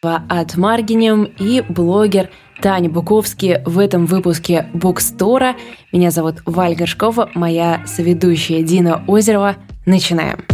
от Маргинем и блогер Таня Буковский в этом выпуске Букстора. Меня зовут Валь Горшкова, моя соведущая Дина Озерова. Начинаем.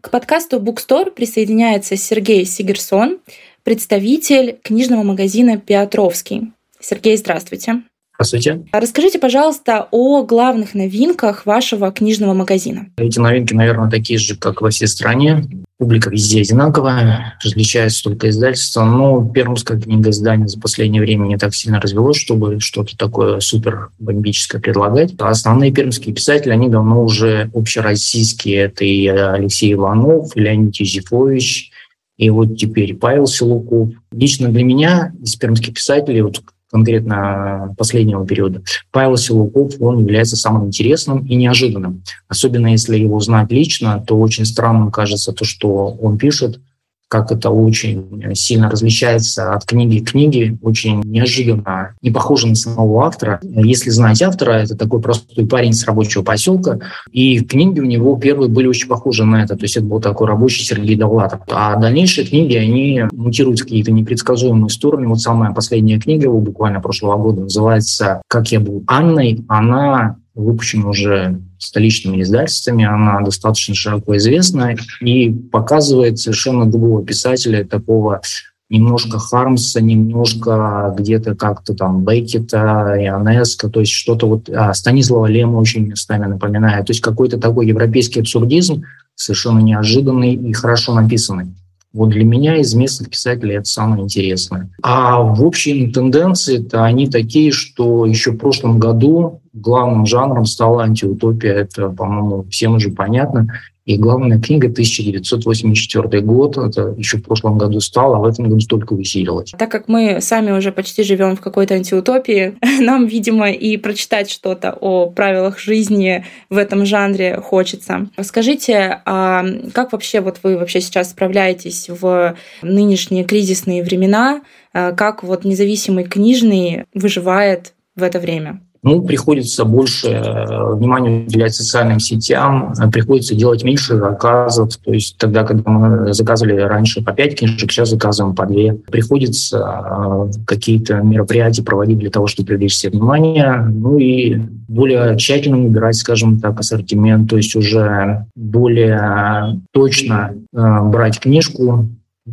К подкасту Bookstore присоединяется Сергей Сигерсон, представитель книжного магазина «Петровский». Сергей, здравствуйте. Здравствуйте. Расскажите, пожалуйста, о главных новинках вашего книжного магазина. Эти новинки, наверное, такие же, как во всей стране. Публика везде одинаковая, различается только издательство. Но пермское книгоиздание за последнее время не так сильно развелось, чтобы что-то такое супер бомбическое предлагать. Основные пермские писатели, они давно уже общероссийские. Это и Алексей Иванов, и Леонид Юзефович, и вот теперь Павел Силуков. Лично для меня из пермских писателей, вот конкретно последнего периода, Павел Силуков, он является самым интересным и неожиданным. Особенно если его знать лично, то очень странным кажется то, что он пишет – как это очень сильно различается от книги к книге, очень неожиданно, не похоже на самого автора. Если знать автора, это такой простой парень с рабочего поселка, и книги у него первые были очень похожи на это, то есть это был такой рабочий Сергей Довлатов. А дальнейшие книги, они мутируют в какие-то непредсказуемые стороны. Вот самая последняя книга его буквально прошлого года называется «Как я был Анной». Она выпущена уже столичными издательствами, она достаточно широко известна и показывает совершенно другого писателя, такого немножко Хармса, немножко где-то как-то там Беккета, Ионеско, то есть что-то вот а, Станислава Лема очень местами напоминает. То есть какой-то такой европейский абсурдизм, совершенно неожиданный и хорошо написанный. Вот для меня из местных писателей это самое интересное. А в общем тенденции-то они такие, что еще в прошлом году главным жанром стала антиутопия. Это, по-моему, всем уже понятно. И главная книга 1984 год, это еще в прошлом году стала, а в этом году столько усилилось. Так как мы сами уже почти живем в какой-то антиутопии, нам, видимо, и прочитать что-то о правилах жизни в этом жанре хочется. Скажите, а как вообще вот вы вообще сейчас справляетесь в нынешние кризисные времена? А как вот независимый книжный выживает в это время? Ну, приходится больше э, внимания уделять социальным сетям, э, приходится делать меньше заказов. То есть тогда, когда мы заказывали раньше по 5 книжек, сейчас заказываем по 2. Приходится э, какие-то мероприятия проводить для того, чтобы привлечь все внимание. Ну и более тщательно выбирать, скажем так, ассортимент, то есть уже более точно брать книжку,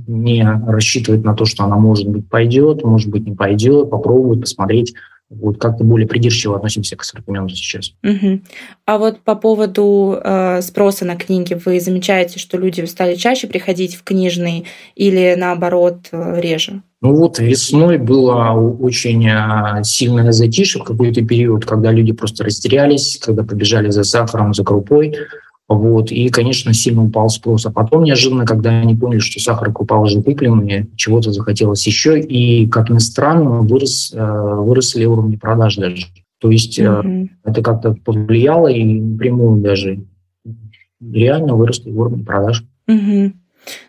не рассчитывать на то, что она, может быть, пойдет, может быть, не пойдет, попробовать, посмотреть, вот как-то более придирчиво относимся к ассортименту сейчас. Угу. А вот по поводу э, спроса на книги, вы замечаете, что люди стали чаще приходить в книжный или наоборот э, реже? Ну вот весной было очень э, сильное затишье в какой-то период, когда люди просто растерялись, когда побежали за сахаром, за крупой. Вот, и, конечно, сильно упал спрос. А потом неожиданно, когда они поняли, что сахар и крупа уже куплены, чего-то захотелось еще, и, как ни странно, вырос, э, выросли уровни продаж даже. То есть mm-hmm. это как-то повлияло и напрямую даже реально выросли уровни продаж. Угу.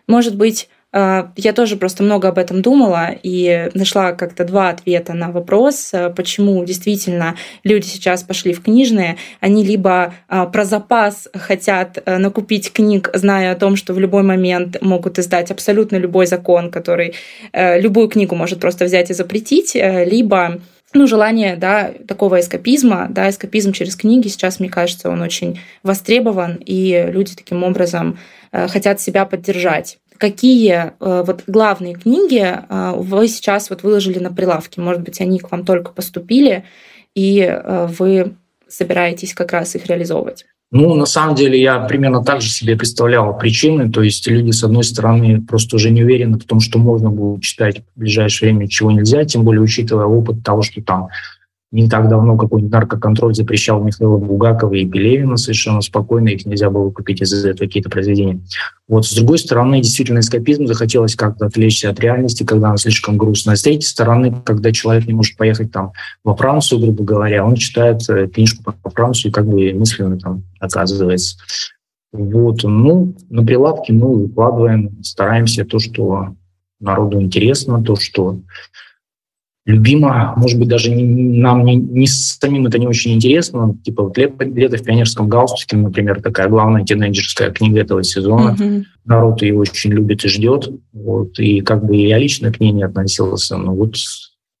Может быть, я тоже просто много об этом думала и нашла как-то два ответа на вопрос, а, почему действительно люди сейчас пошли в книжные. Они либо а, про запас хотят накупить книг, зная о том, что в любой момент могут издать абсолютно любой закон, который любую книгу может просто взять и запретить, либо ну, желание, да, такого эскапизма, да, эскапизм через книги сейчас, мне кажется, он очень востребован, и люди таким образом хотят себя поддержать. Какие э, вот главные книги э, вы сейчас вот выложили на прилавке? Может быть, они к вам только поступили, и э, вы собираетесь как раз их реализовывать? Ну, на самом деле, я примерно так же себе представлял причины. То есть люди, с одной стороны, просто уже не уверены в том, что можно будет читать в ближайшее время, чего нельзя, тем более учитывая опыт того, что там не так давно какой-нибудь наркоконтроль запрещал Михаила Бугакова и Пелевина совершенно спокойно, их нельзя было купить из-за этого какие-то произведения. Вот, с другой стороны, действительно, эскапизм захотелось как-то отвлечься от реальности, когда она слишком грустная. С третьей стороны, когда человек не может поехать там во Францию, грубо говоря, он читает э, книжку по Францию и как бы мысленно там оказывается. Вот, ну, на прилавке мы выкладываем, стараемся то, что народу интересно, то, что любимо, может быть, даже не, нам не, не самим это не очень интересно. Типа вот «Лето, лето в пионерском галстуке», например, такая главная тинейджерская книга этого сезона. Mm-hmm. Народ ее очень любит и ждет. Вот, и как бы я лично к ней не относился, но вот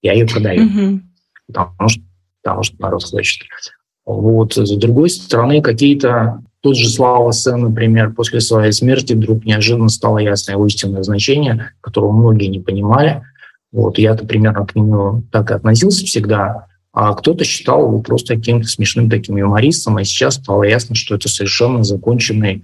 я ее продаю. Mm-hmm. Потому, что, потому что народ хочет. Вот. С другой стороны, какие-то тот же Слава Сен, например, после своей смерти вдруг неожиданно стало ясно его истинное значение, которого многие не понимали – вот я-то примерно к нему так и относился всегда, а кто-то считал его просто каким-то смешным таким юмористом, а сейчас стало ясно, что это совершенно законченный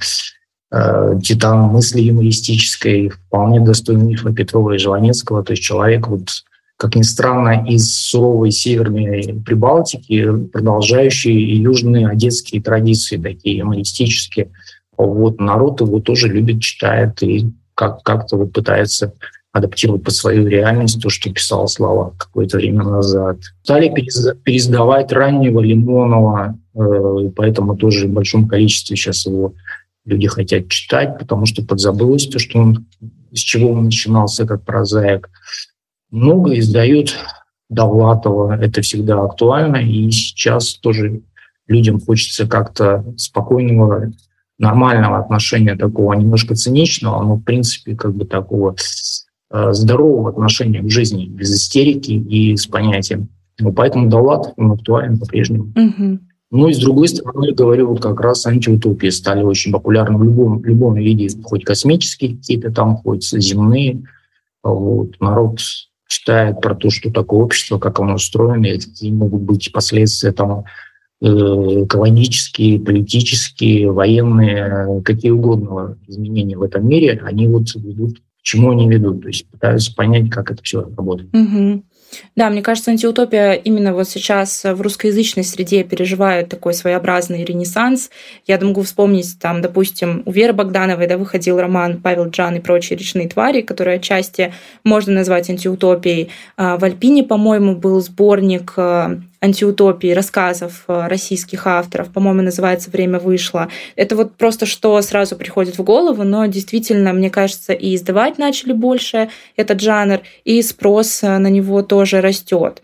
э, мысли юмористической, вполне достойный мифа Петрова и Жванецкого, то есть человек, вот, как ни странно, из суровой северной Прибалтики, продолжающий южные одесские традиции, такие юмористические. Вот народ его тоже любит, читает и как- как-то вот пытается адаптировать под свою реальность то, что писал Слава какое-то время назад. Стали пересдавать раннего Лимонова, э, поэтому тоже в большом количестве сейчас его люди хотят читать, потому что подзабылось то, что он, с чего он начинался как прозаик. Много издают Довлатова, это всегда актуально, и сейчас тоже людям хочется как-то спокойного, нормального отношения такого, немножко циничного, но в принципе как бы такого здорового отношения к жизни, без истерики и с понятием. Ну, поэтому Далат он актуален по-прежнему. Угу. Ну и с другой стороны, я говорю, вот как раз антиутопии стали очень популярны в любом, в любом виде, хоть космические какие-то там, хоть земные. Вот. Народ читает про то, что такое общество, как оно устроено, и какие могут быть последствия там э, экологические, политические, военные, какие угодно изменения в этом мире, они вот ведут чему они ведут. То есть пытаются понять, как это все работает. Угу. Да, мне кажется, антиутопия именно вот сейчас в русскоязычной среде переживает такой своеобразный ренессанс. Я могу вспомнить, там, допустим, у Веры Богдановой да, выходил роман «Павел Джан и прочие речные твари», который отчасти можно назвать антиутопией. А в Альпине, по-моему, был сборник антиутопии, рассказов э, российских авторов, по-моему, называется «Время вышло». Это вот просто что сразу приходит в голову, но действительно, мне кажется, и издавать начали больше этот жанр, и спрос э, на него тоже растет.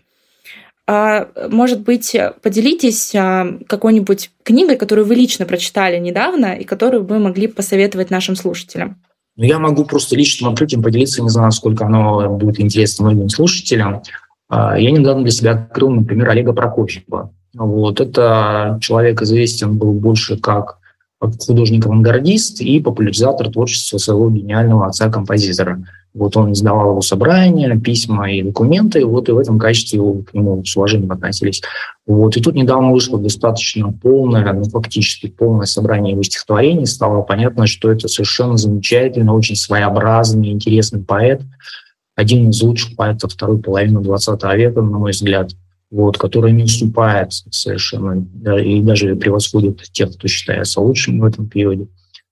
А, может быть, поделитесь а, какой-нибудь книгой, которую вы лично прочитали недавно и которую вы могли посоветовать нашим слушателям? Ну, я могу просто личным открытием поделиться, не знаю, сколько оно будет интересно многим слушателям. А, я недавно для себя открыл, например, Олега Прокофьева. Вот. Это человек известен был больше как художник-авангардист и популяризатор творчества своего гениального отца-композитора. Вот он издавал его собрания, письма и документы, вот и в этом качестве его к нему с уважением относились. Вот. И тут недавно вышло достаточно полное, ну, фактически полное собрание его стихотворений. Стало понятно, что это совершенно замечательный, очень своеобразный, интересный поэт, один из лучших поэтов второй половины XX века, на мой взгляд, вот, который не уступает совершенно да, и даже превосходит тех, кто считается лучшим в этом периоде.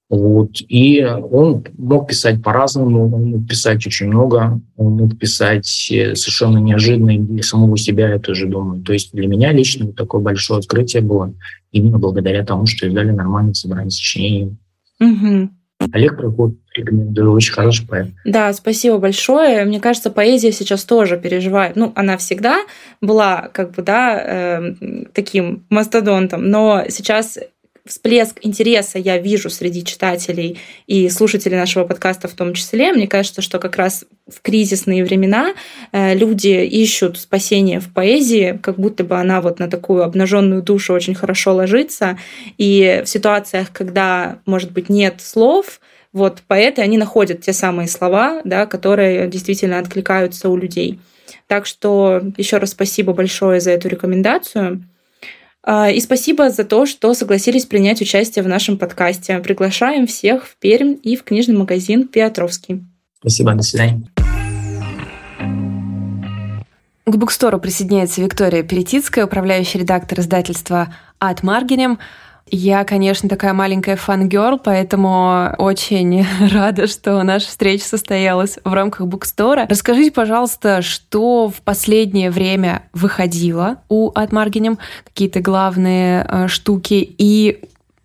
Вот. И он мог писать по-разному, он мог писать очень много, он мог писать э, совершенно неожиданно для самого себя, я тоже думаю. То есть для меня лично такое большое открытие было именно благодаря тому, что издали нормальное собрание сочинений. Угу. Олег Прокоп рекомендую, очень хороший поэт. Да, спасибо большое. Мне кажется, поэзия сейчас тоже переживает. Ну, она всегда была, как бы, да, э, таким мастодонтом, но сейчас всплеск интереса я вижу среди читателей и слушателей нашего подкаста в том числе. Мне кажется, что как раз в кризисные времена э, люди ищут спасение в поэзии, как будто бы она вот на такую обнаженную душу очень хорошо ложится. И в ситуациях, когда, может быть, нет слов, вот поэты, они находят те самые слова, да, которые действительно откликаются у людей. Так что еще раз спасибо большое за эту рекомендацию. А, и спасибо за то, что согласились принять участие в нашем подкасте. Приглашаем всех в Пермь и в книжный магазин «Петровский». Спасибо, до свидания. К букстору присоединяется Виктория Перетицкая, управляющий редактор издательства «От Маргинем». Я, конечно, такая маленькая фан-герл, поэтому очень рада, что наша встреча состоялась в рамках букстора. Расскажите, пожалуйста, что в последнее время выходило у Атмаргинем, какие-то главные э, штуки, и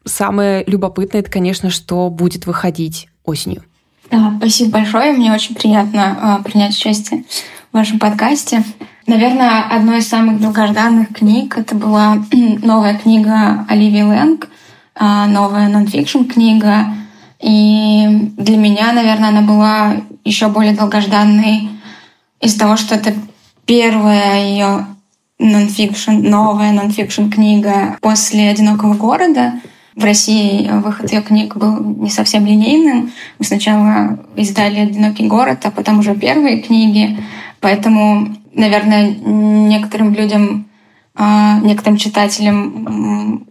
самое любопытное, это, конечно, что будет выходить осенью. Да, спасибо большое, мне очень приятно э, принять участие в вашем подкасте. Наверное, одной из самых долгожданных книг это была новая книга Оливии Лэнг, а, новая нонфикшн книга. И для меня, наверное, она была еще более долгожданной из-за того, что это первая ее нонфикшн, новая нонфикшн книга после «Одинокого города». В России выход ее книг был не совсем линейным. Мы сначала издали «Одинокий город», а потом уже первые книги. Поэтому, наверное, некоторым людям, а, некоторым читателям,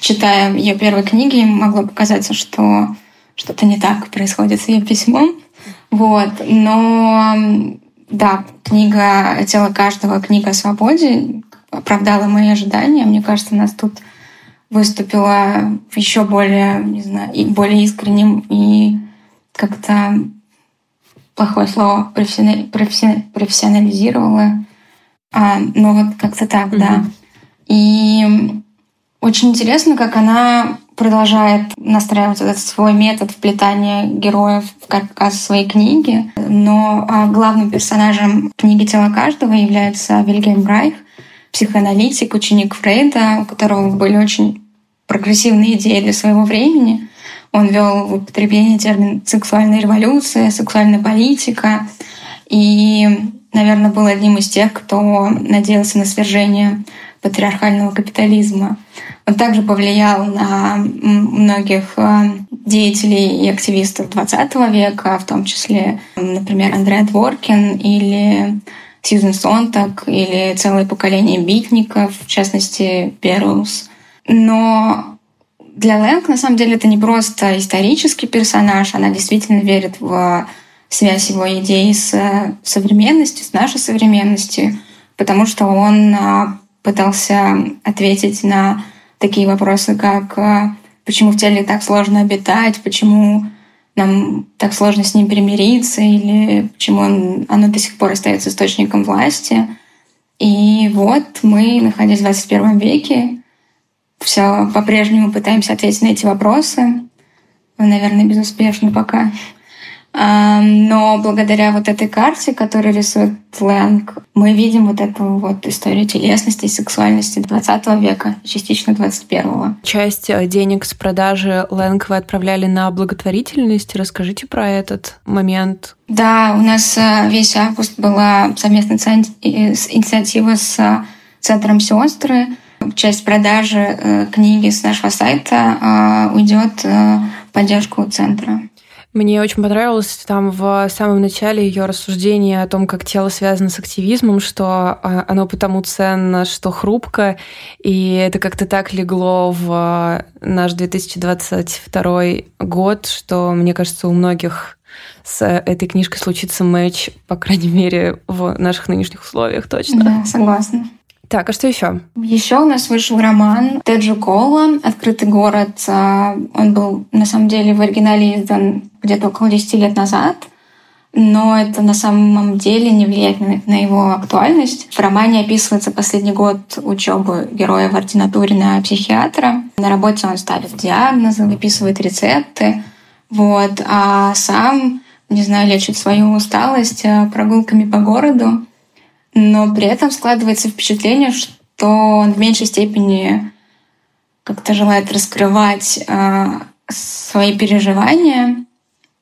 читая ее первые книги, могло показаться, что что-то не так происходит с ее письмом. Вот. Но да, книга «Тело каждого», книга о свободе оправдала мои ожидания. Мне кажется, нас тут выступила еще более, не знаю, и более искренним и как-то плохое слово профессионализировала. А, ну вот как-то так, mm-hmm. да. И очень интересно, как она продолжает настраивать этот свой метод вплетания героев в каркас своей книги. Но а, главным персонажем книги «Тело каждого» является Вильгельм Райх, психоаналитик, ученик Фрейда, у которого были очень прогрессивные идеи для своего времени. Он вел в употребление термин «сексуальная революция», «сексуальная политика». И, наверное, был одним из тех, кто надеялся на свержение патриархального капитализма. Он также повлиял на многих э, деятелей и активистов XX века, в том числе, например, Андреа Дворкин или Сьюзен Сонтак или целое поколение битников, в частности, Перлс. Но для Лэнг, на самом деле, это не просто исторический персонаж, она действительно верит в связь его идей с современностью, с нашей современностью, потому что он а, пытался ответить на такие вопросы, как а, почему в теле так сложно обитать, почему нам так сложно с ним примириться, или почему он, оно до сих пор остается источником власти. И вот мы, находясь в 21 веке, все по-прежнему пытаемся ответить на эти вопросы. Наверное, безуспешно пока. Но благодаря вот этой карте, которую рисует Лэнг, мы видим вот эту вот историю телесности и сексуальности 20 века, частично 21-го. Часть э, денег с продажи Лэнг вы отправляли на благотворительность. Расскажите про этот момент. Да, у нас э, весь август была совместная инициатива с э, Центром Сестры. Часть продажи книги с нашего сайта уйдет в поддержку центра. Мне очень понравилось там в самом начале ее рассуждение о том, как тело связано с активизмом, что а, оно потому ценно, что хрупко, и это как-то так легло в наш 2022 год, что, мне кажется, у многих с этой книжкой случится матч, по крайней мере, в наших нынешних условиях точно. Да, согласна. Так, а что еще? Еще у нас вышел роман Теджи Кола «Открытый город». А, он был, на самом деле, в оригинале издан где-то около 10 лет назад, но это на самом деле не влияет на, на его актуальность. В романе описывается последний год учебы героя в ординатуре на психиатра. На работе он ставит диагнозы, выписывает рецепты, вот, а сам, не знаю, лечит свою усталость а, прогулками по городу но при этом складывается впечатление, что он в меньшей степени как-то желает раскрывать э, свои переживания, э,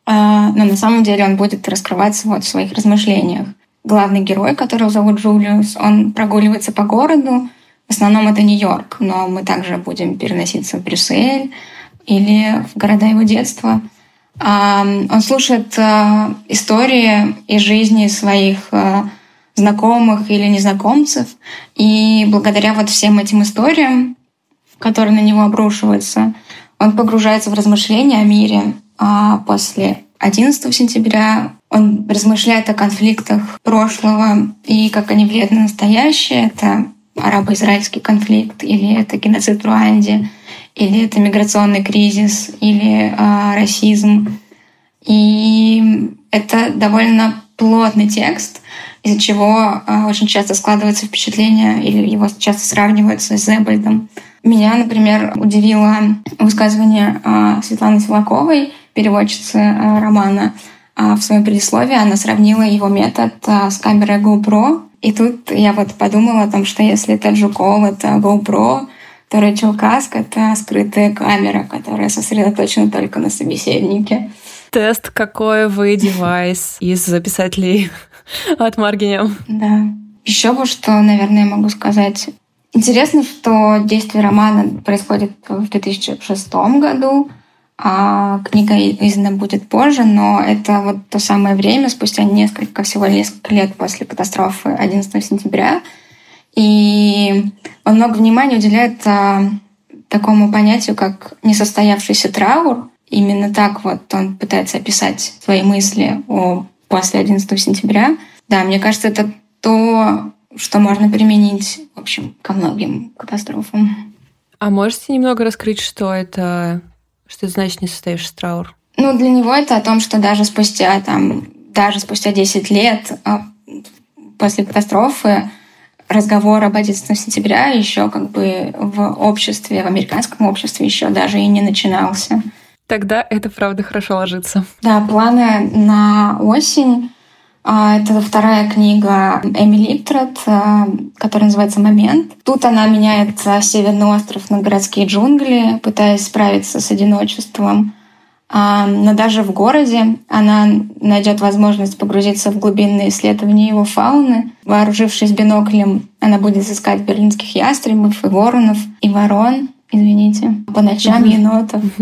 но на самом деле он будет раскрываться вот в своих размышлениях. Главный герой, которого зовут Джулиус, он прогуливается по городу. В основном это Нью-Йорк, но мы также будем переноситься в Брюссель или в города его детства. Э, он слушает истории из жизни своих знакомых или незнакомцев. И благодаря вот всем этим историям, которые на него обрушиваются, он погружается в размышления о мире. А после 11 сентября он размышляет о конфликтах прошлого и как они влияют на настоящее. Это арабо-израильский конфликт, или это геноцид в Руанде, или это миграционный кризис, или э, расизм. И это довольно плотный текст, из-за чего э, очень часто складывается впечатление или его часто сравнивают с Зебальдом. Меня, например, удивило высказывание э, Светланы Силаковой, переводчицы э, романа, а в своем предисловии она сравнила его метод а, с камерой GoPro. И тут я вот подумала о том, что если Тед Жуков — это GoPro, то Рэйчел Каск — это скрытая камера, которая сосредоточена только на собеседнике. Тест, какой вы девайс из записателей от Маргиня. Да. Еще бы что, наверное, могу сказать. Интересно, что действие романа происходит в 2006 году, а книга издана будет позже, но это вот то самое время, спустя несколько, всего несколько лет после катастрофы 11 сентября. И он много внимания уделяет а, такому понятию, как несостоявшийся траур. Именно так вот он пытается описать свои мысли о после 11 сентября. Да, мне кажется, это то, что можно применить, в общем, ко многим катастрофам. А можете немного раскрыть, что это что это значит не состоишься траур? Ну, для него это о том, что даже спустя, там, даже спустя 10 лет а, после катастрофы разговор об 11 сентября еще как бы в обществе, в американском обществе еще даже и не начинался. Тогда это правда хорошо ложится. Да, планы на осень. А, это вторая книга Эмили Липтрет, а, которая называется «Момент». Тут она меняет Северный остров на городские джунгли, пытаясь справиться с одиночеством. А, но даже в городе она найдет возможность погрузиться в глубинные исследования его фауны. Вооружившись биноклем, она будет искать берлинских ястребов и воронов, и ворон, извините, по ночам енотов.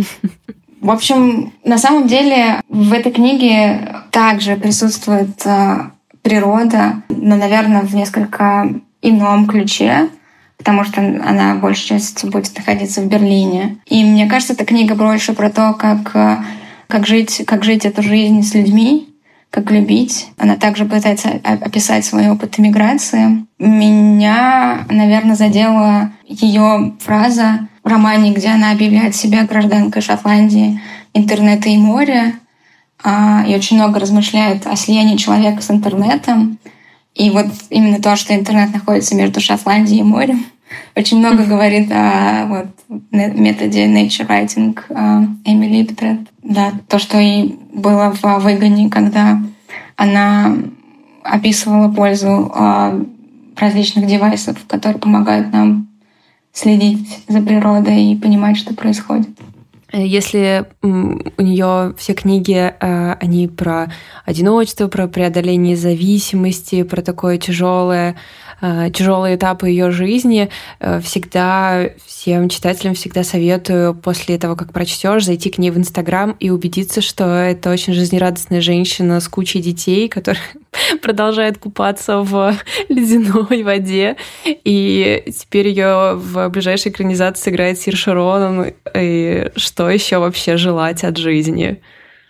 В общем, на самом деле в этой книге также присутствует э, природа, но, наверное, в несколько ином ключе, потому что она большей частью будет находиться в Берлине. И мне кажется, эта книга больше про то, как, э, как, жить, как жить эту жизнь с людьми, как любить. Она также пытается описать свой опыт иммиграции. Меня, наверное, задела ее фраза в романе, где она объявляет себя гражданкой Шотландии, интернета и моря, а, и очень много размышляет о слиянии человека с интернетом. И вот именно то, что интернет находится между Шотландией и морем, очень много говорит о вот, методе nature writing а, Эмили Липтрет. Да, то, что и было в выгоне, когда она описывала пользу а, различных девайсов, которые помогают нам следить за природой и понимать, что происходит. Если у нее все книги, э, они про одиночество, про преодоление зависимости, про такое тяжелое Э, тяжелые этапы ее жизни, э, всегда всем читателям всегда советую после того, как прочтешь, зайти к ней в Инстаграм и убедиться, что это очень жизнерадостная женщина с кучей детей, которая продолжает купаться в ледяной воде. И теперь ее в ближайшей экранизации сыграет Сир Широнан. И что еще вообще желать от жизни?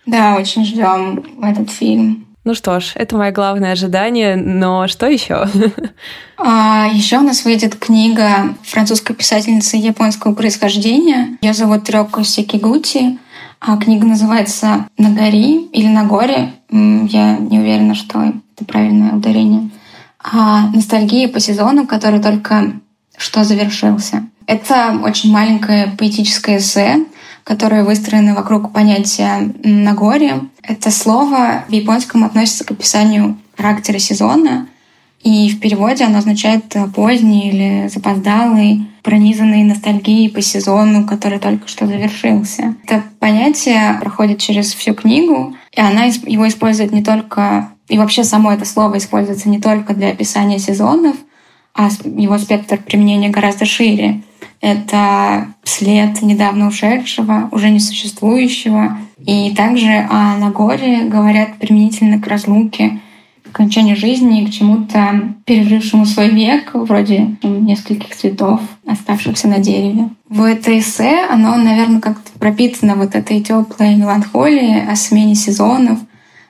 Да, очень ждем этот фильм. Ну что ж, это мое главное ожидание, но что еще? А, еще у нас выйдет книга французской писательницы японского происхождения. Ее зовут Рёко Секигути. А книга называется «На горе» или «На горе». Я не уверена, что это правильное ударение. А ностальгия по сезону, который только что завершился. Это очень маленькое поэтическое эссе, которые выстроены вокруг понятия «нагоре». Это слово в японском относится к описанию характера сезона, и в переводе оно означает поздний или запоздалый, пронизанный ностальгией по сезону, который только что завершился. Это понятие проходит через всю книгу, и она его использует не только... И вообще само это слово используется не только для описания сезонов, а его спектр применения гораздо шире. Это след недавно ушедшего, уже несуществующего. И также о Нагоре говорят применительно к разлуке, к окончанию жизни, к чему-то пережившему свой век, вроде нескольких цветов, оставшихся на дереве. В это эссе оно, наверное, как-то пропитано вот этой теплой меланхолией о смене сезонов,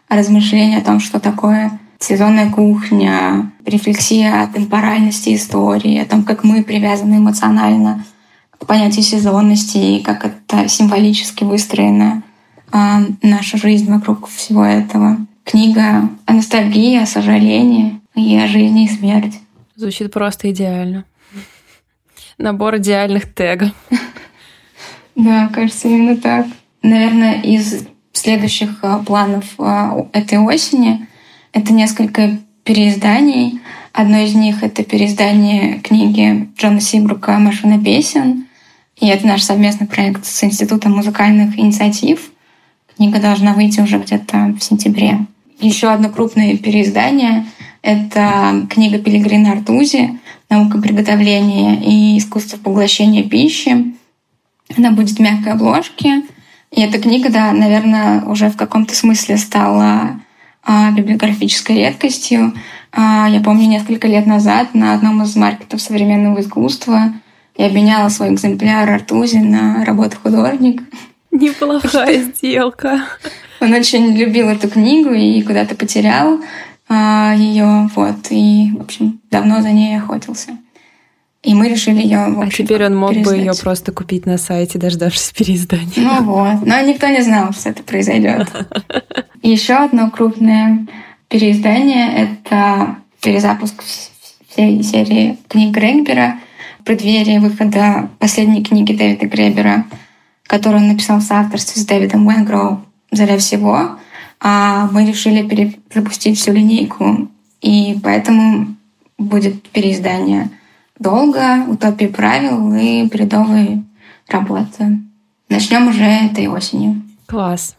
о размышлении о том, что такое сезонная кухня, рефлексия о темпоральности истории, о том, как мы привязаны эмоционально к понятию сезонности и как это символически выстроена а, наша жизнь вокруг всего этого. Книга о ностальгии, о сожалении и о жизни и смерти. Звучит просто идеально. Набор идеальных тегов. Да, кажется, именно так. Наверное, из следующих э, планов э, этой осени — это несколько переизданий. Одно из них — это переиздание книги Джона Сибрука «Машина песен». И это наш совместный проект с Институтом музыкальных инициатив. Книга должна выйти уже где-то в сентябре. Еще одно крупное переиздание — это книга Пилигрина Артузи «Наука приготовления и искусство поглощения пищи». Она будет в мягкой обложке. И эта книга, да, наверное, уже в каком-то смысле стала библиографической редкостью. А, я помню, несколько лет назад на одном из маркетов современного искусства я обменяла свой экземпляр Артузи на работу художник. Неплохая сделка. Он очень любил эту книгу и куда-то потерял а, ее, вот, и, в общем, давно за ней охотился. И мы решили ее. А теперь он мог переиздать. бы ее просто купить на сайте, дождавшись переиздания. Ну вот. Но никто не знал, что это произойдет. Еще одно крупное переиздание — это перезапуск всей серии книг Грегбера в преддверии выхода последней книги Дэвида Гребера, которую он написал в соавторстве с Дэвидом Уэнгроу «Заря всего». А мы решили перезапустить всю линейку, и поэтому будет переиздание долго, утопия правил и бредовые работы. Начнем уже этой осенью. Класс.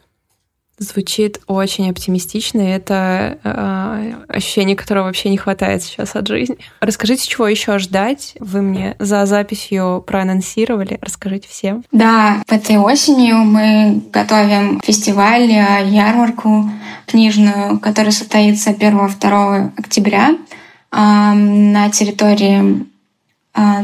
Звучит очень оптимистично, и это э, ощущение, которого вообще не хватает сейчас от жизни. Расскажите, чего еще ждать? Вы мне за записью проанонсировали. Расскажите всем. Да, этой осенью мы готовим фестиваль, э, ярмарку книжную, которая состоится 1-2 октября э, на территории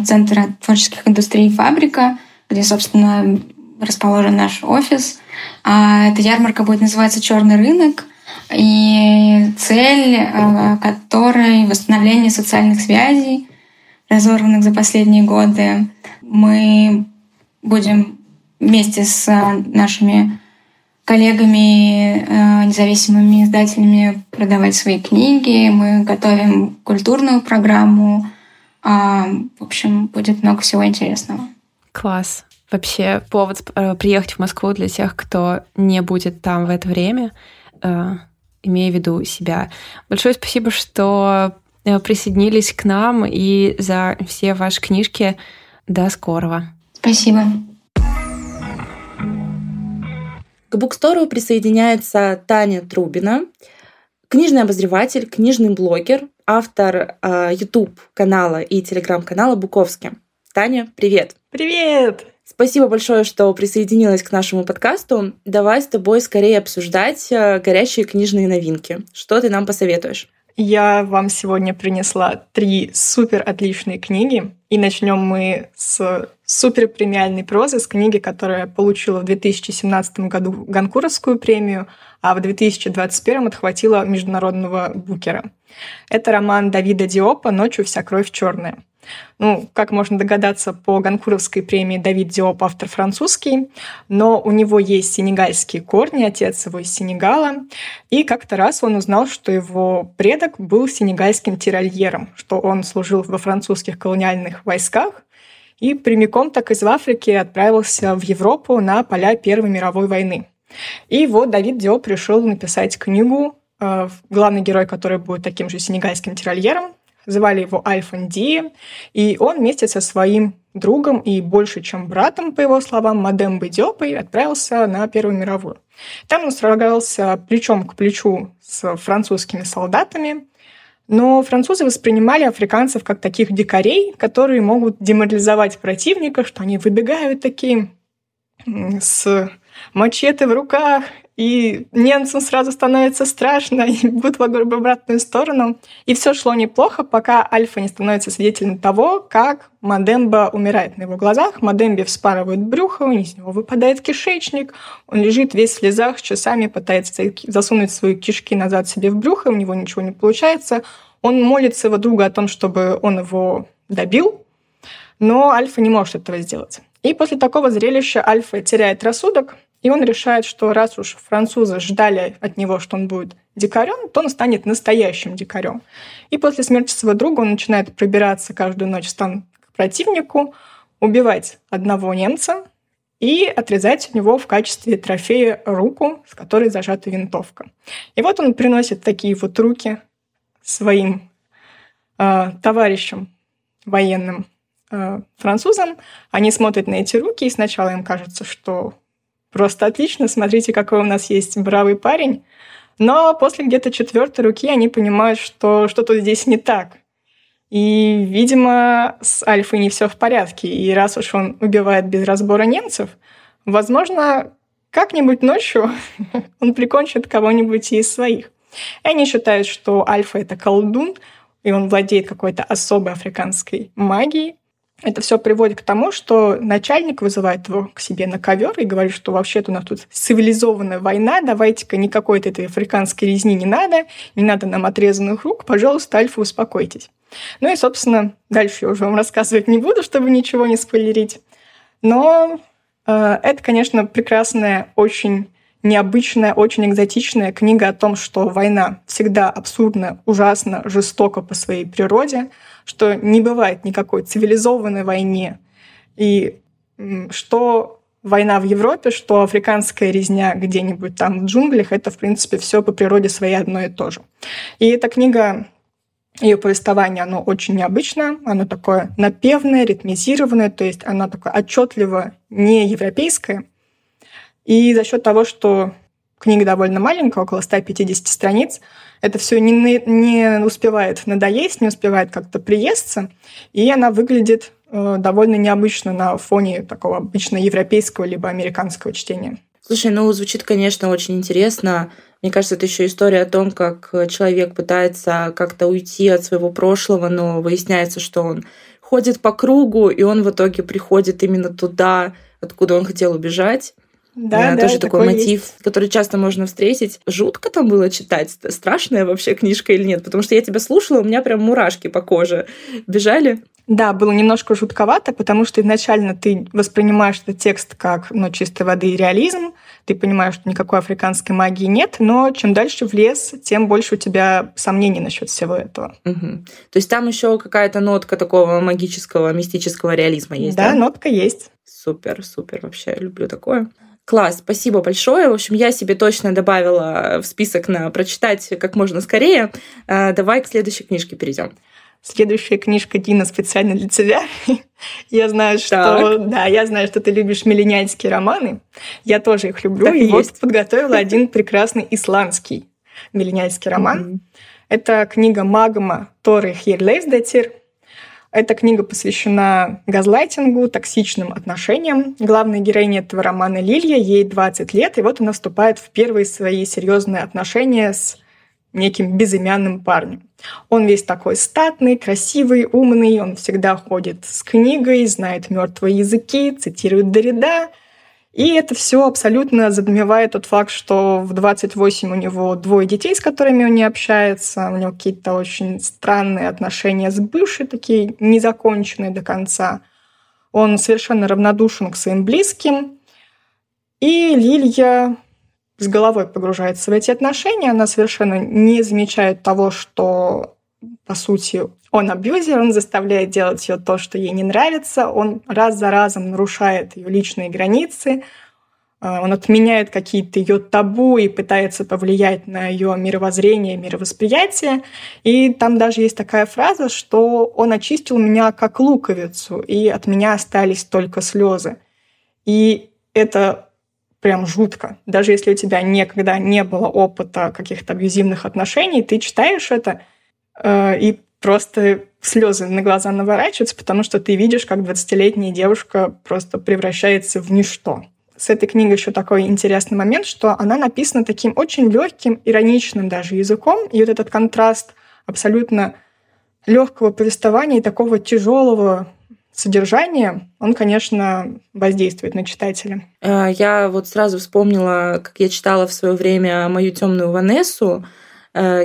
Центра творческих индустрий «Фабрика», где, собственно, расположен наш офис — а эта ярмарка будет называться «Черный рынок», и цель э, которой — восстановление социальных связей, разорванных за последние годы. Мы будем вместе с нашими коллегами, независимыми издателями продавать свои книги. Мы готовим культурную программу. А, в общем, будет много всего интересного. Класс вообще повод э, приехать в Москву для тех, кто не будет там в это время, э, имея в виду себя. Большое спасибо, что э, присоединились к нам и за все ваши книжки. До скорого. Спасибо. К букстору присоединяется Таня Трубина, книжный обозреватель, книжный блогер, автор YouTube канала и телеграм-канала Буковски. Таня, привет! Привет! Спасибо большое, что присоединилась к нашему подкасту. Давай с тобой скорее обсуждать э, горящие книжные новинки. Что ты нам посоветуешь? Я вам сегодня принесла три супер отличные книги. И начнем мы с супер премиальной прозы, с книги, которая получила в 2017 году Ганкуровскую премию, а в 2021 отхватила международного букера. Это роман Давида Диопа «Ночью вся кровь черная». Ну, как можно догадаться, по Ганкуровской премии Давид Диоп автор французский, но у него есть сенегальские корни, отец его из Сенегала. И как-то раз он узнал, что его предок был сенегальским тиральером, что он служил во французских колониальных войсках, и прямиком так из Африки отправился в Европу на поля Первой мировой войны. И вот Давид Диоп решил написать книгу, э, главный герой, который будет таким же сенегальским тиральером, Звали его Альфанди, и он вместе со своим другом и больше, чем братом, по его словам, Мадем Бедёпой, отправился на Первую мировую. Там он сражался плечом к плечу с французскими солдатами, но французы воспринимали африканцев как таких дикарей, которые могут деморализовать противника, что они выбегают такие с мачете в руках и немцам сразу становится страшно, и будут в обратную сторону. И все шло неплохо, пока Альфа не становится свидетелем того, как Мадемба умирает на его глазах. Мадембе вспарывают брюхо, из него выпадает кишечник, он лежит весь в слезах, часами пытается засунуть свои кишки назад себе в брюхо, у него ничего не получается. Он молит своего друга о том, чтобы он его добил, но Альфа не может этого сделать. И после такого зрелища Альфа теряет рассудок, и он решает, что раз уж французы ждали от него, что он будет дикарем, то он станет настоящим дикарем. И после смерти своего друга он начинает пробираться каждую ночь в стан к противнику, убивать одного немца, и отрезать у него в качестве трофея руку, с которой зажата винтовка. И вот он приносит такие вот руки своим э, товарищам военным э, французам. Они смотрят на эти руки, и сначала им кажется, что просто отлично, смотрите, какой у нас есть бравый парень. Но после где-то четвертой руки они понимают, что что-то здесь не так. И, видимо, с Альфой не все в порядке. И раз уж он убивает без разбора немцев, возможно, как-нибудь ночью он прикончит кого-нибудь из своих. И они считают, что Альфа — это колдун, и он владеет какой-то особой африканской магией. Это все приводит к тому, что начальник вызывает его к себе на ковер и говорит, что вообще-то у нас тут цивилизованная война, давайте-ка никакой-то этой африканской резни не надо, не надо нам отрезанных рук, пожалуйста, Альфа, успокойтесь. Ну и, собственно, дальше я уже вам рассказывать не буду, чтобы ничего не спойлерить. Но э, это, конечно, прекрасная, очень необычная, очень экзотичная книга о том, что война всегда абсурдна, ужасно, жестока по своей природе, что не бывает никакой цивилизованной войне, и что война в Европе, что африканская резня где-нибудь там в джунглях, это, в принципе, все по природе своей одно и то же. И эта книга ее повествование, оно очень необычное, оно такое напевное, ритмизированное, то есть оно такое отчетливо не европейское. И за счет того, что книга довольно маленькая, около 150 страниц, это все не, не успевает надоесть, не успевает как-то приесться, и она выглядит э, довольно необычно на фоне такого обычно европейского либо американского чтения. Слушай, ну звучит, конечно, очень интересно. Мне кажется, это еще история о том, как человек пытается как-то уйти от своего прошлого, но выясняется, что он ходит по кругу, и он в итоге приходит именно туда, откуда он хотел убежать. Да, да, тоже такой мотив, есть. который часто можно встретить. Жутко там было читать. Страшная вообще книжка или нет? Потому что я тебя слушала, у меня прям мурашки по коже бежали. Да, было немножко жутковато, потому что изначально ты воспринимаешь этот текст как ну, чистой воды реализм, ты понимаешь, что никакой африканской магии нет, но чем дальше в лес, тем больше у тебя сомнений насчет всего этого. Угу. То есть там еще какая-то нотка такого магического, мистического реализма есть, да? Да, нотка есть. Супер, супер, вообще люблю такое. Класс, спасибо большое. В общем, я себе точно добавила в список на прочитать как можно скорее. А, давай к следующей книжке перейдем. Следующая книжка Дина специально для тебя. я знаю, что так. да, я знаю, что ты любишь миллениальские романы. Я тоже их люблю. Так и вот подготовила один прекрасный исландский миллениальский роман. Mm-hmm. Это книга Магма Торы Хирлейсдетир. Эта книга посвящена газлайтингу, токсичным отношениям. Главная героиня этого романа Лилия, ей 20 лет, и вот она вступает в первые свои серьезные отношения с неким безымянным парнем. Он весь такой статный, красивый, умный, он всегда ходит с книгой, знает мертвые языки, цитирует Дорида — и это все абсолютно задмевает тот факт, что в 28 у него двое детей, с которыми он не общается, у него какие-то очень странные отношения с бывшей, такие незаконченные до конца. Он совершенно равнодушен к своим близким. И Лилия с головой погружается в эти отношения, она совершенно не замечает того, что, по сути, он абьюзер, он заставляет делать ее то, что ей не нравится, он раз за разом нарушает ее личные границы, а, он отменяет какие-то ее табу и пытается повлиять на ее мировоззрение, мировосприятие. И там даже есть такая фраза, что он очистил меня как луковицу, и от меня остались только слезы. И это прям жутко. Даже если у тебя никогда не было опыта каких-то абьюзивных отношений, ты читаешь это э, и просто слезы на глаза наворачиваются, потому что ты видишь, как 20-летняя девушка просто превращается в ничто. С этой книгой еще такой интересный момент, что она написана таким очень легким, ироничным даже языком, и вот этот контраст абсолютно легкого повествования и такого тяжелого содержания, он, конечно, воздействует на читателя. Э, я вот сразу вспомнила, как я читала в свое время мою темную Ванессу, Э,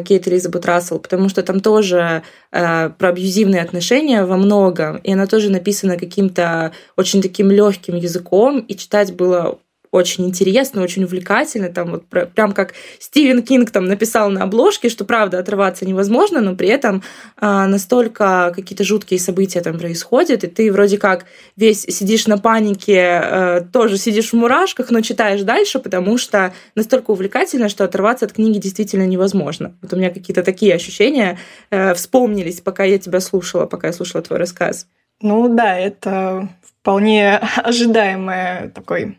Кейт Элизабет Рассел, потому что там тоже э, про абьюзивные отношения во многом, и она тоже написана каким-то очень таким легким языком, и читать было очень интересно, очень увлекательно, там вот прям как Стивен Кинг там написал на обложке, что правда отрываться невозможно, но при этом а, настолько какие-то жуткие события там происходят, и ты вроде как весь сидишь на панике, а, тоже сидишь в мурашках, но читаешь дальше, потому что настолько увлекательно, что отрываться от книги действительно невозможно. Вот у меня какие-то такие ощущения э, вспомнились, пока я тебя слушала, пока я слушала твой рассказ. Ну да, это вполне ожидаемая такой,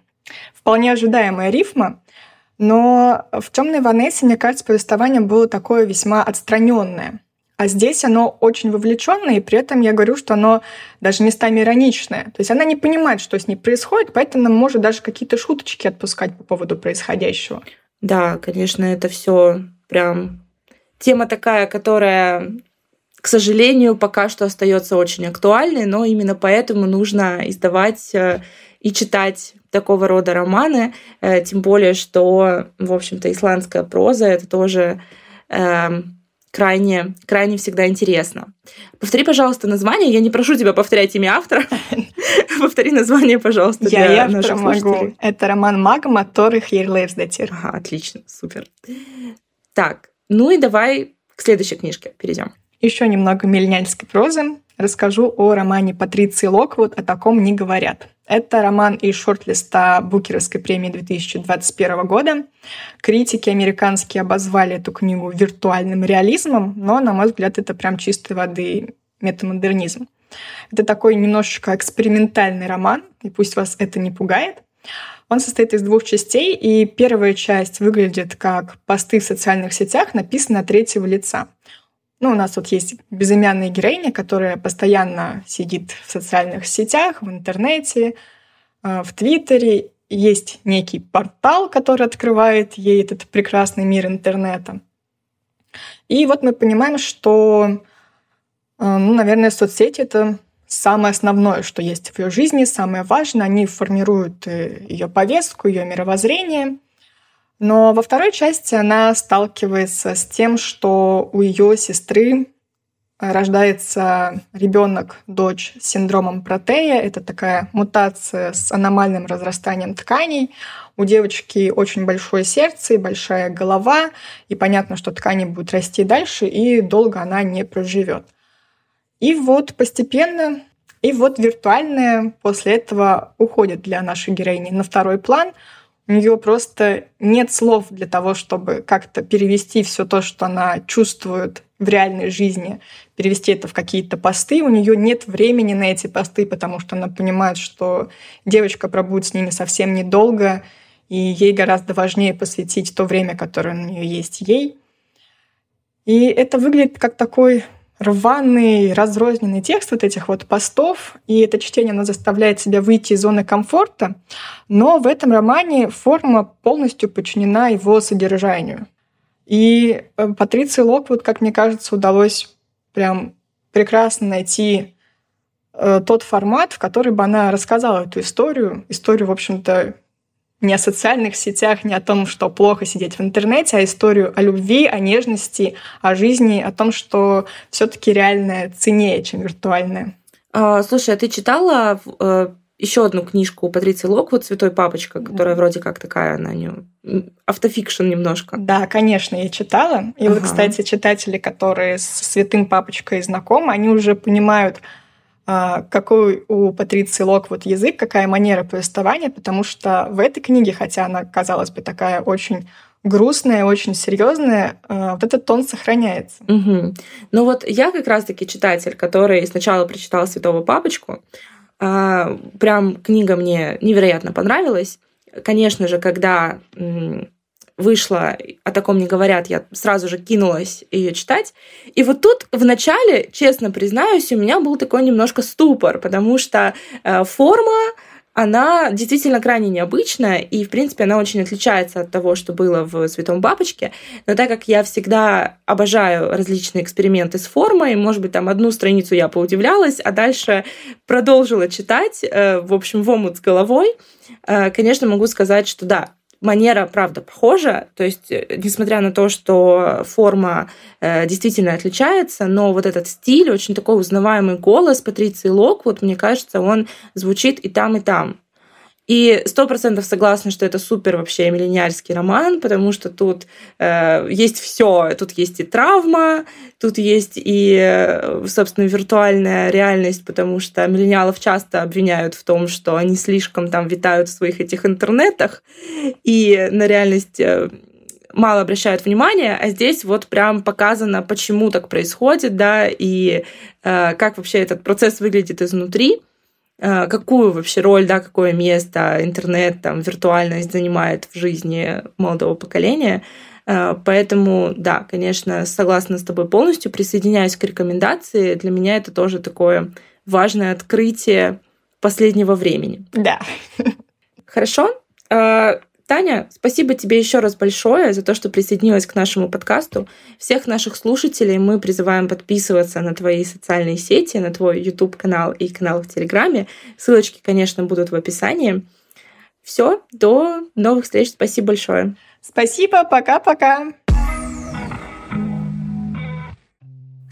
вполне ожидаемая рифма. Но в темной Ванессе, мне кажется, повествование было такое весьма отстраненное. А здесь оно очень вовлеченное, и при этом я говорю, что оно даже местами ироничное. То есть она не понимает, что с ней происходит, поэтому может даже какие-то шуточки отпускать по поводу происходящего. Да, конечно, это все прям тема такая, которая к сожалению, пока что остается очень актуальной, но именно поэтому нужно издавать э, и читать такого рода романы, э, тем более, что, в общем-то, исландская проза — это тоже э, крайне, крайне всегда интересно. Повтори, пожалуйста, название. Я не прошу тебя повторять имя автора. Повтори название, пожалуйста, для Я автора могу. Это роман «Магма» Торы Хейрлейвсдатир. Ага, отлично, супер. Так, ну и давай к следующей книжке перейдем. Еще немного миллениальской прозы. Расскажу о романе Патриции Локвуд «О таком не говорят». Это роман из шорт-листа Букеровской премии 2021 года. Критики американские обозвали эту книгу виртуальным реализмом, но, на мой взгляд, это прям чистой воды метамодернизм. Это такой немножечко экспериментальный роман, и пусть вас это не пугает. Он состоит из двух частей, и первая часть выглядит как посты в социальных сетях, написанные от третьего лица. Ну, у нас вот есть безымянная героиня, которая постоянно сидит в социальных сетях, в интернете, э, в Твиттере. Есть некий портал, который открывает ей этот прекрасный мир интернета. И вот мы понимаем, что, э, ну, наверное, соцсети — это самое основное, что есть в ее жизни, самое важное. Они формируют э, ее повестку, ее мировоззрение — но во второй части она сталкивается с тем, что у ее сестры рождается ребенок, дочь с синдромом протея. Это такая мутация с аномальным разрастанием тканей. У девочки очень большое сердце и большая голова, и понятно, что ткани будут расти дальше, и долго она не проживет. И вот постепенно, и вот виртуальное после этого уходит для нашей героини на второй план – у нее просто нет слов для того, чтобы как-то перевести все то, что она чувствует в реальной жизни, перевести это в какие-то посты. У нее нет времени на эти посты, потому что она понимает, что девочка пробудет с ними совсем недолго, и ей гораздо важнее посвятить то время, которое у нее есть ей. И это выглядит как такой рваный, разрозненный текст вот этих вот постов, и это чтение, оно заставляет себя выйти из зоны комфорта, но в этом романе форма полностью подчинена его содержанию. И э, Патриции Локвуд, как мне кажется, удалось прям прекрасно найти э, тот формат, в который бы она рассказала эту историю. Историю, в общем-то, не о социальных сетях, не о том, что плохо сидеть в интернете, а историю о любви, о нежности, о жизни, о том, что все-таки реальное ценнее, чем виртуальное. А, слушай, а ты читала э, еще одну книжку Патриции Локвуд «Святой папочка», которая вроде как такая, она не... автофикшн немножко. Да, конечно, я читала. И ага. вот, кстати, читатели, которые с «Святым папочкой» знакомы, они уже понимают, какой у Патриции Локвуд язык, какая манера повествования, потому что в этой книге, хотя она, казалось бы, такая очень грустная, очень серьезная, а, вот этот тон сохраняется. Угу. Ну вот я как раз-таки читатель, который сначала прочитал «Святого папочку», а, прям книга мне невероятно понравилась. Конечно же, когда вышла, о таком не говорят, я сразу же кинулась ее читать. И вот тут в начале, честно признаюсь, у меня был такой немножко ступор, потому что э, форма она действительно крайне необычная, и, в принципе, она очень отличается от того, что было в «Святом бабочке». Но так как я всегда обожаю различные эксперименты с формой, может быть, там одну страницу я поудивлялась, а дальше продолжила читать, э, в общем, в омут с головой, э, конечно, могу сказать, что да, манера, правда, похожа, то есть, э, несмотря на то, что форма э, действительно отличается, но вот этот стиль, очень такой узнаваемый голос Патриции Лок, вот мне кажется, он звучит и там, и там. И сто процентов согласна, что это супер вообще миллениальский роман, потому что тут э, есть все. Тут есть и травма, тут есть и, э, собственно, виртуальная реальность, потому что миллениалов часто обвиняют в том, что они слишком там витают в своих этих интернетах и на реальность э, мало обращают внимания, а здесь вот прям показано, почему так происходит, да, и э, как вообще этот процесс выглядит изнутри. Э, какую вообще роль, да, какое место интернет, там, виртуальность занимает в жизни молодого поколения. Э, поэтому, да, конечно, согласна с тобой полностью, присоединяюсь к рекомендации. Для меня это тоже такое важное открытие последнего времени. Да. Хорошо. Таня, спасибо тебе еще раз большое за то, что присоединилась к нашему подкасту. Всех наших слушателей мы призываем подписываться на твои социальные сети, на твой YouTube-канал и канал в Телеграме. Ссылочки, конечно, будут в описании. Все, до новых встреч. Спасибо большое. Спасибо, пока-пока.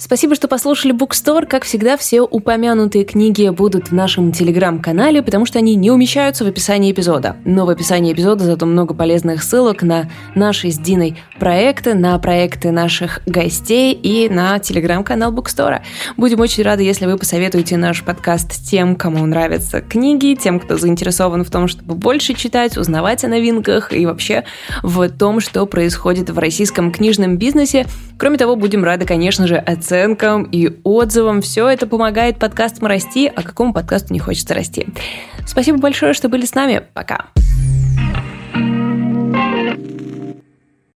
Спасибо, что послушали Bookstore. Как всегда, все упомянутые книги будут в нашем телеграм-канале, потому что они не умещаются в описании эпизода. Но в описании эпизода зато много полезных ссылок на наши с Диной проекты, на проекты наших гостей и на телеграм-канал Bookstore. Будем очень рады, если вы посоветуете наш подкаст тем, кому нравятся книги, тем, кто заинтересован в том, чтобы больше читать, узнавать о новинках и вообще в том, что происходит в российском книжном бизнесе. Кроме того, будем рады, конечно же, оценивать оценкам и отзывам. Все это помогает подкастам расти, а какому подкасту не хочется расти. Спасибо большое, что были с нами. Пока.